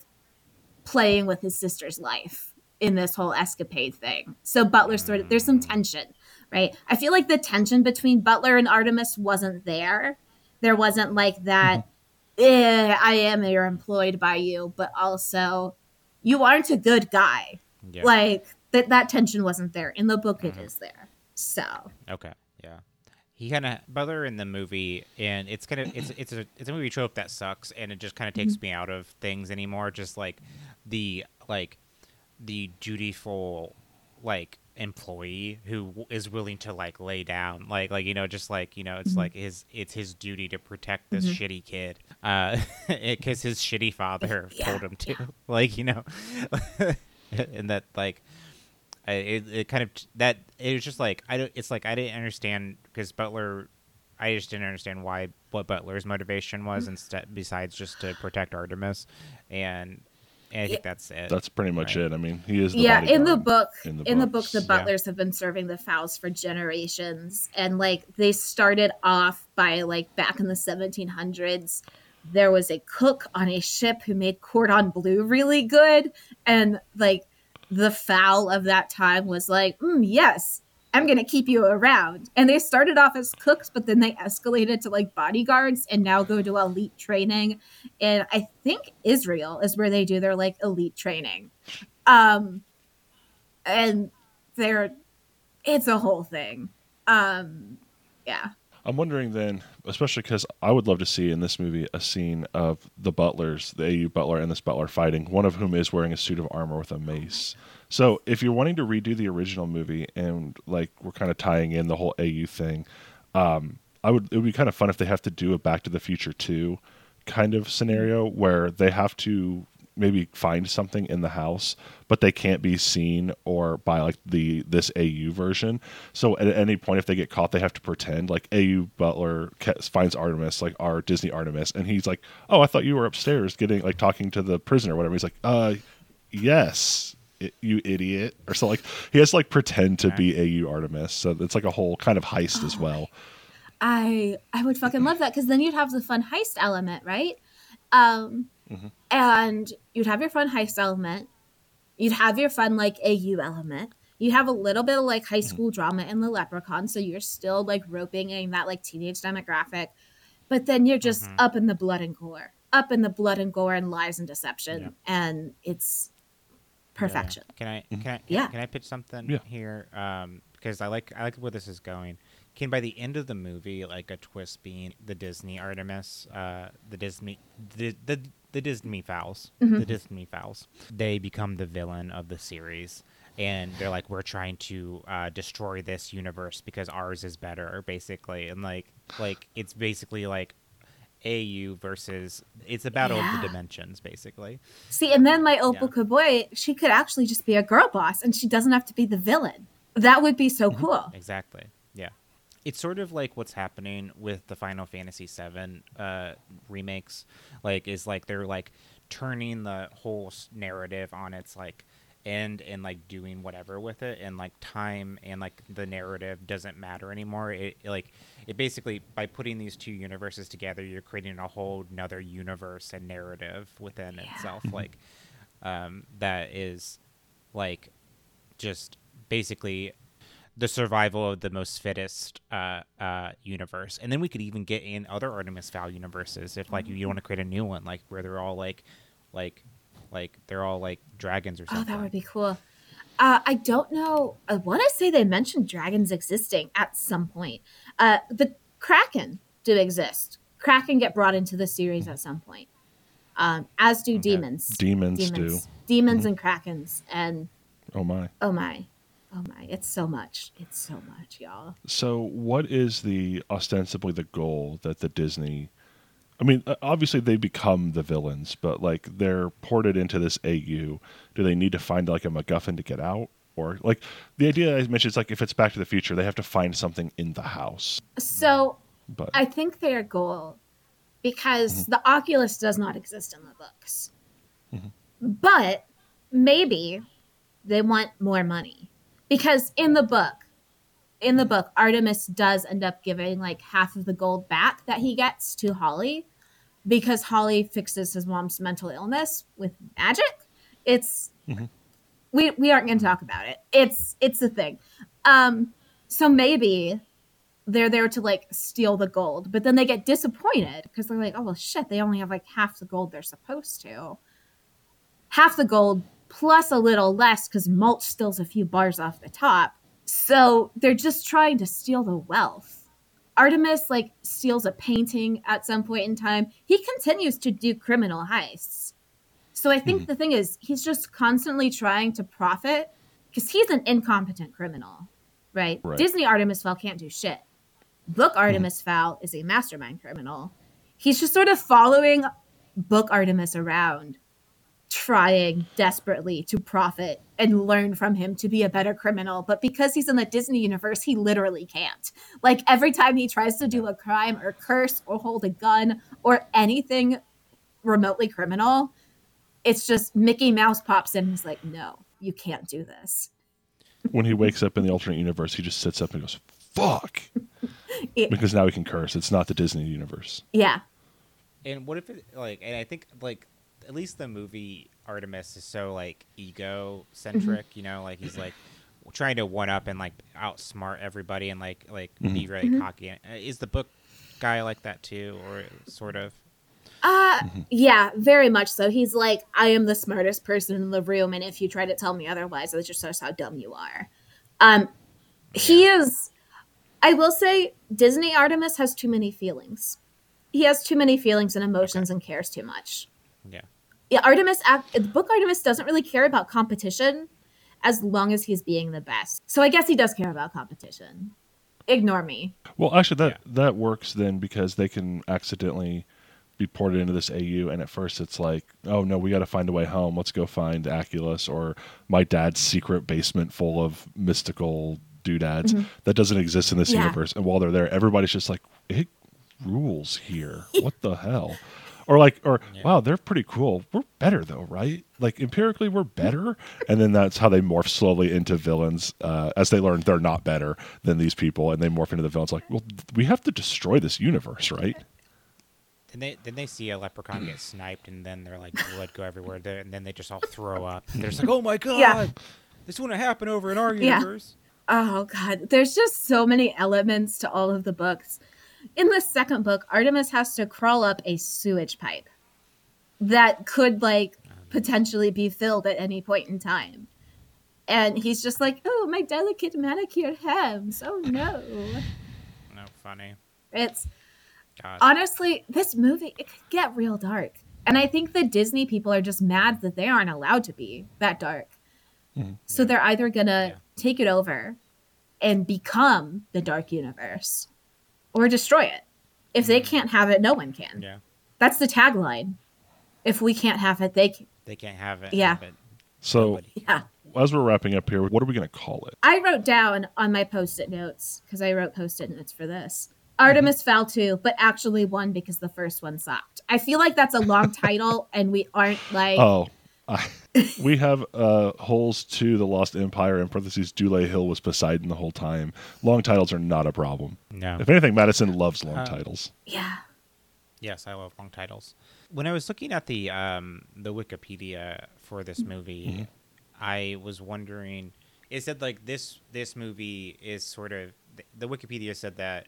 playing with his sister's life in this whole escapade thing. So Butler sort of there's some mm. tension, right? I feel like the tension between Butler and Artemis wasn't there. There wasn't like that mm-hmm. Eh, I am you're employed by you, but also you aren't a good guy. yeah. Like that that tension wasn't there. In the book it is there. So Okay, yeah. He kind of Butler in the movie, and it's kind of it's it's a it's a movie trope that sucks, and it just kind of takes Mm-hmm. me out of things anymore. Just like the like the dutiful like employee who is willing to like lay down like like you know just like you know it's Mm-hmm. like his it's his duty to protect this shitty kid uh [laughs] because his shitty father [laughs] Yeah, told him to yeah. [laughs] like you know and that like it, it kind of that it was just like I don't it's like I didn't understand because Butler I just didn't understand why what Butler's motivation was Mm-hmm. instead besides just to protect Artemis and, and I think that's it. That's pretty much Right. it. I mean, he is the yeah, in the book in in the the, book books. the Yeah. butlers have been serving the fowls for generations and like they started off by like back in the 1700s there was a cook on a ship who made cordon bleu really good and like the fowl of that time was like mm, yes i'm gonna keep you around. And they started off as cooks but then they escalated to like bodyguards and now go to elite training. And i think israel is where they do their like elite training. Um and they're it's a whole thing. Um yeah. I'm wondering then, especially because I would love to see in this movie a scene of the butlers, the AU butler and this butler fighting, one of whom is wearing a suit of armor with a mace. So if you're wanting to redo the original movie and like we're kind of tying in the whole AU thing, um, I would it would be kind of fun if they have to do a Back to the Future 2 kind of scenario where they have to maybe find something in the house, but they can't be seen or by like the this AU version. So at any point, if they get caught, they have to pretend like AU Butler finds Artemis, like our Disney Artemis, and he's like, "Oh, I thought you were upstairs getting like talking to the prisoner, or whatever." He's like, "Uh, yes." You idiot, or so like he has to like pretend to be AU Artemis, so it's like a whole kind of heist as well. [sighs] I I would fucking love that because then you'd have the fun heist element, right? Um, mm-hmm. and you'd have your fun heist element. You'd have your fun like AU element. You have a little bit of like high mm-hmm. school drama in the LEPrecon, so you're still like roping in that like teenage demographic, but then you're just mm-hmm. up in the blood and gore, up in the blood and gore and lies and deception, Yeah. and it's perfection. Can I can I Yeah. can I pitch something Yeah. here? Um, because I like I like where this is going. Can by the end of the movie, like a twist being the Disney Artemis, uh, the Disney the the, the Disney fowls, the Disney fowls, they become the villain of the series. And they're like, we're trying to uh, destroy this universe because ours is better, basically. And like, like it's basically like AU versus it's a battle of the dimensions, basically. See, and then my Opal Yeah. Koboi, she could actually just be a girl boss, and she doesn't have to be the villain. That would be so cool. Exactly. Yeah. It's sort of like what's happening with the Final Fantasy VII uh, remakes. Like, is like they're like turning the whole narrative on its like end and like doing whatever with it, and like time and like the narrative doesn't matter anymore. It like it basically by putting these two universes together, you're creating a whole another universe and narrative within itself. Like, um, that is like just basically the survival of the most fittest uh, uh, universe, and then we could even get in other Artemis Fowl universes if like you want to create a new one, like where they're all like, like, like they're all like dragons or something. Oh, that would be cool. Uh, I don't know. I want to say they mentioned dragons existing at some point. Uh, the Kraken do exist. Kraken get brought into the series at some point, um, as do demons. Demons do. Demons and Krakens. And Oh my. oh my. Oh my. It's so much. It's so much, y'all. So, what is the ostensibly the goal that the Disney? I mean, obviously they become the villains, but like they're ported into this AU. Do they need to find like a MacGuffin to get out, or like the idea I mentioned is like if it's Back to the Future, they have to find something in the house. So But I think their goal, because mm-hmm. the Oculus does not exist in the books, mm-hmm. but maybe they want more money. Because in the book, in the book, Artemis does end up giving like half of the gold back that he gets to Holly. Because Holly fixes his mom's mental illness with magic. It's mm-hmm. We we aren't going to talk about it. It's it's the thing. Um, so maybe they're there to like steal the gold, but then they get disappointed because they're like, oh well, shit, they only have like half the gold they're supposed to. Half the gold plus a little less because mulch steals a few bars off the top. So they're just trying to steal the wealth. Artemis like steals a painting at some point in time. He continues to do criminal heists. So I think mm-hmm. the thing is he's just constantly trying to profit because he's an incompetent criminal, right? Right. Disney Artemis Fowl can't do shit. Book mm-hmm. Artemis Fowl is a mastermind criminal. He's just sort of following Book Artemis around, trying desperately to profit and learn from him to be a better criminal. But because he's in the Disney universe, he literally can't. Like every time he tries to do a crime or curse or hold a gun or anything remotely criminal, it's just Mickey Mouse pops in and he's like, no, you can't do this. when he wakes up in the alternate universe, he just sits up and goes, "Fuck," [laughs] It- because now he can curse. It's not the Disney universe. yeah. And what if it like? And I think like at least the movie Artemis is so like ego centric. You know, like he's like trying to one up and like outsmart everybody and like like be really cocky. Uh, Is the book guy like that too, or sort of? Uh yeah, very much so. He's like, I am the smartest person in the room, and if you try to tell me otherwise, that's just shows how dumb you are. Um he is I will say Disney Artemis has too many feelings. He has too many feelings and emotions and cares too much. Yeah. Yeah, Artemis act the book Artemis doesn't really care about competition as long as he's being the best. So I guess he does care about competition. Ignore me. Well, actually, that that works then because they can accidentally be ported into this AU, and at first it's like, oh no, we got to find a way home. Let's go find Aculos or my dad's secret basement full of mystical doodads that doesn't exist in this Yeah. universe. And while they're there, everybody's just like, it rules here. what the hell? Or like, or wow, they're pretty cool. We're better though, right? Like empirically, we're better. And then that's how they morph slowly into villains uh, as they learn they're not better than these people, and they morph into the villains. Like, well, we have to destroy this universe, right? Then they then they see a leprechaun get [clears throat] sniped, and then they're like blood go everywhere, there, and then they just all throw up. And they're just like, [laughs] "Oh my god, Yeah. this wouldn't happen over in our Yeah. universe." Oh god, there's just so many elements to all of the books. In the second book, Artemis has to crawl up a sewage pipe that could like oh, potentially be filled at any point in time. And he's just like, "Oh, my delicate manicured hands. Oh no." [laughs] No funny. It's God. honestly, this movie it could get real dark. And I think the Disney people are just mad that they aren't allowed to be that dark. Hmm. So they're either going to Yeah. take it over and become the dark universe or destroy it. If they hmm. can't have it, no one can. yeah, That's the tagline. If we can't have it, they can. they can't have it. Yeah. But So. Yeah. as we're wrapping up here, what are we going to call it? I wrote down on my post-it notes because I wrote post-it notes for this. Artemis Fowl 2, but actually won because the first one sucked. I feel like that's a long [laughs] title and we aren't like Oh, I, we have uh, holes to the Lost Empire in parentheses. Dule Hill was Poseidon the whole time. Long titles are not a problem. no. If anything, Madison loves long Uh, titles. yeah. Yes, I love long titles. When I was looking at the um, the Wikipedia for this movie, I was wondering. It said like this this movie is sort of the Wikipedia said that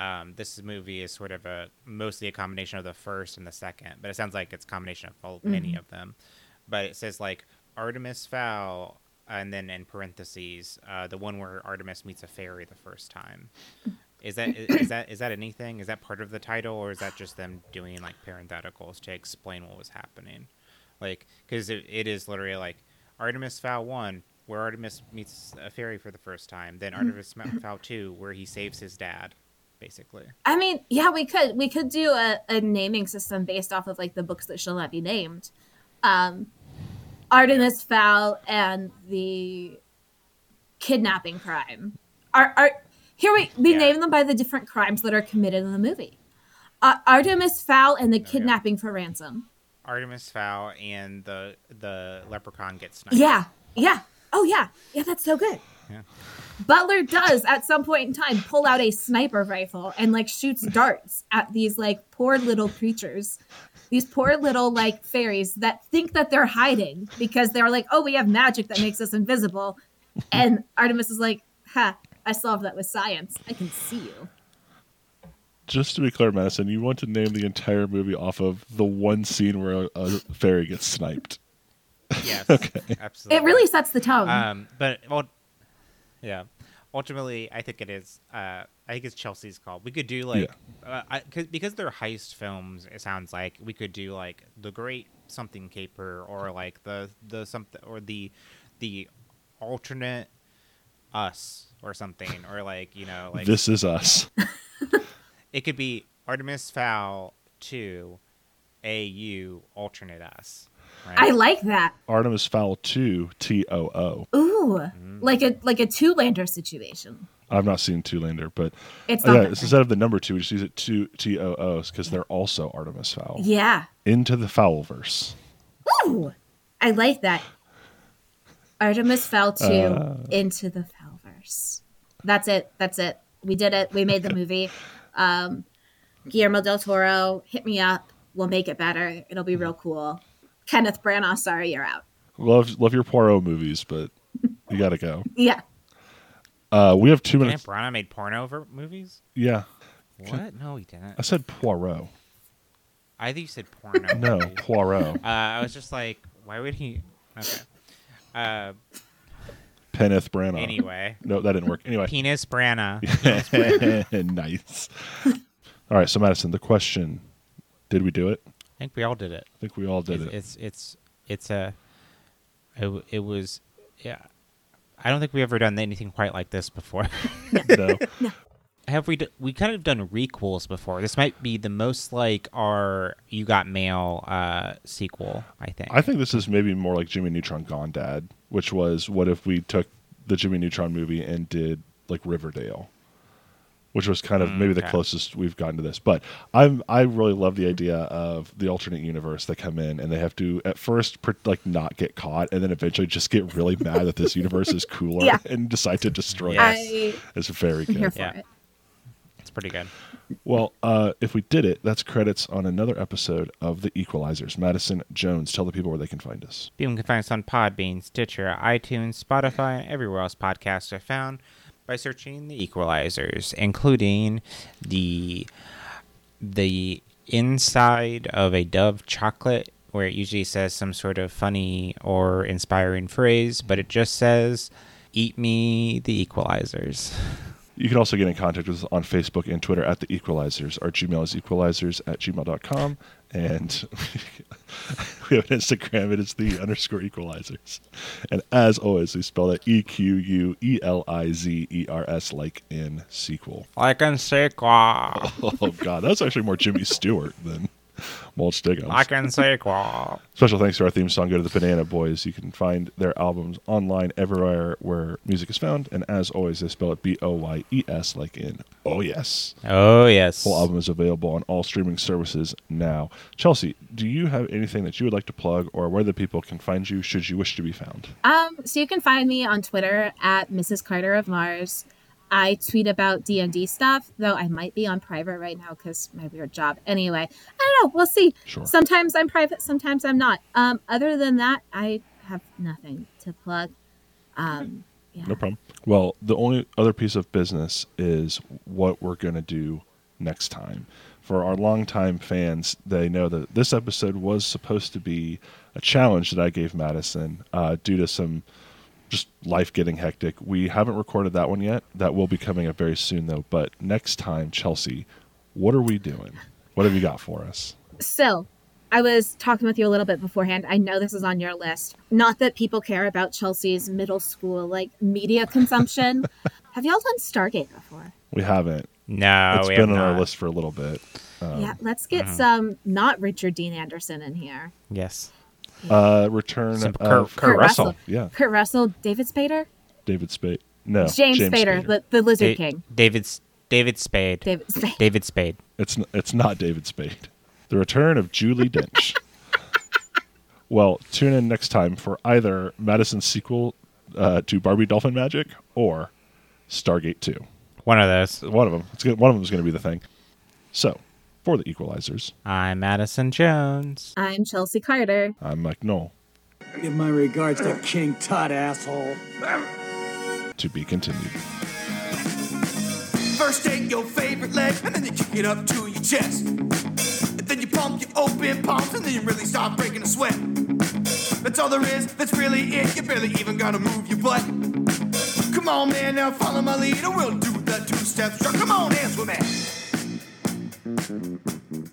um, this movie is sort of a mostly a combination of the first and the second, but it sounds like it's a combination of all, many of them. But it says like Artemis Fowl, and then in parentheses, uh, the one where Artemis meets a fairy the first time. Is that is that is that anything? Is that part of the title, or is that just them doing like parentheticals to explain what was happening? Like, because it, it is literally like Artemis Fowl one, where Artemis meets a fairy for the first time, then Artemis Fowl two, where he saves his dad, basically. I mean, yeah, we could we could do a, a naming system based off of like the books that shall not be named. Um Artemis Fowl and the kidnapping crime. Are are here we we Yeah. name them by the different crimes that are committed in the movie. Uh, Artemis Fowl and the yeah. kidnapping for ransom. Artemis Fowl and the the leprechaun gets sniped. Yeah, yeah. Oh yeah, yeah. That's so good. Yeah. Butler does at some point in time pull out a sniper rifle and like shoots darts at these like poor little creatures. These poor little like fairies that think that they're hiding because they're like, oh, we have magic that makes us invisible. And Artemis is like, ha, I solved that with science. I can see you. Just to be clear, Madison, you want to name the entire movie off of the one scene where a, a fairy gets sniped. Yes. [laughs] okay. Absolutely. It really sets the tone. Um, but well, yeah. Ultimately, I think it is. Uh, I think it's Chelce's call. We could do like, uh, I, cause, because they're heist films. It sounds like we could do like the Great Something Caper, or like the the something, or the the alternate Us, or something, or like you know, like this is us. [laughs] it could be Artemis Fowl two, AU alternate Us. Right? I like that. Artemis Fowl 2 T O O. Ooh, mm. like a like a two lander situation. I've not seen Two-Lander, but It's not yeah, it's instead of the number two, we just use it two T O O's because they're also Artemis Fowl. Yeah. Into the Fowlverse. Ooh, I like that. Artemis fell to uh. into the Fowlverse. That's it. That's it. We did it. We made the [laughs] movie. Um, Guillermo del Toro, hit me up. We'll make it better. It'll be mm-hmm. real cool. Kenneth Branagh, sorry you're out. Love love your Poirot movies, but you got to go. [laughs] Yeah. Uh, we have two Kenneth minutes. Branagh made porno ver- movies. Yeah, What? No, he didn't. I said Poirot. I think you said porno. [laughs] No. Poirot. Uh, I was just like, why would he? Okay. Uh, Penneth Branagh. anyway, No, that didn't work. Anyway, [laughs] penis Branagh. nice. All right, so Madison, the question: Did we do it? I think we all did it. I think we all did it's, it. it's it's it's a. It, it was yeah. I don't think we ever done anything quite like this before. [laughs] [laughs] no. have we d- we kind of done requels before? This might be the most like our You Got Mail uh, sequel. I think. I think this is maybe more like Jimmy Neutron Gone Dad, which was what if we took the Jimmy Neutron movie and did like Riverdale, which was kind of maybe the okay. closest we've gotten to this. But I'm I really love the idea of the alternate universe that come in and they have to at first per, like not get caught and then eventually just get really mad that this universe is cooler Yeah. and decide to destroy Yes. it. It's very good. Yeah. it. it's pretty good. Well, uh, if we did it, that's credits on another episode of The Equelizers. Madison Jones, tell the people where they can find us. People can find us on Podbean, Stitcher, iTunes, Spotify, and everywhere else podcasts are found by searching the Equelizers, including the the inside of a Dove chocolate, where it usually says some sort of funny or inspiring phrase, but it just says "Eat me, the Equelizers." [laughs] You can also get in contact with us on Facebook and Twitter at The Equelizers. Our Gmail is equelizers at gmail.com. And [laughs] we have an Instagram, it is The underscore equelizers. And as always, we spell that E Q U E L I Z E R S, like in sequel. Like in sequel. [laughs] Oh, God. That's actually more Jimmy [laughs] Stewart than Mulch Diggums. Like in sequel. Special thanks to our theme song, Go to the BananaBoyes. You can find their albums online everywhere where music is found. And as always, they spell it B O Y E S, like in Oh Yes. Oh yes. Full album is available on all streaming services now. Chelce, do you have anything that you would like to plug or where the people can find you should you wish to be found? Um, so you can find me on Twitter at Mrs. Carter of Mars. I tweet about D and D stuff, though I might be on private right now because my weird job. Anyway, I don't know. We'll see. Sure. Sometimes I'm private, sometimes I'm not. Um, other than that, I have nothing to plug. Um, yeah. No problem. Well, the only other piece of business is what we're going to do next time. For our longtime fans, they know that this episode was supposed to be a challenge that I gave Madison uh, due to some just life getting hectic. We haven't recorded that one yet. That will be coming up very soon, though. But next time, Chelce, what are we doing? What have you got for us? So, I was talking with you a little bit beforehand. I know this is on your list. Not that people care about Chelce's middle school like media consumption. [laughs] have y'all done Stargate before? We haven't. No, it's we been have on our list for a little bit. Um, yeah, let's get uh-huh. some not Richard Dean Anderson in here. Yes. Uh, return Some of Kurt- Kurt Russell. Yeah, Kurt Russell, David Spader, David Spade. No, James, Spader, The, the Lizard Da- King. David's David Spade. David Spade. [laughs] David Spade. It's n- it's not David Spade. The return of Judi Dench. [laughs] well, tune in next time for either Madison's sequel uh, to Barbie Dolphin Magic or Stargate Two. One of those. One of them. It's gonna, one of them is going to be the thing. So, for the Equelizers, I'm Madison Jones. I'm Chelce Carter. I'm Mike Knoll. Give my regards to King Tut, asshole. To be continued. First take your favorite leg and then you kick it up to your chest. And then you pump your open palms and then you really start breaking a sweat. That's all there is, that's really it. You barely even gotta move your butt. Come on, man, now follow my lead and we'll do the two step strut. Come on, dance with me. Mm-hmm.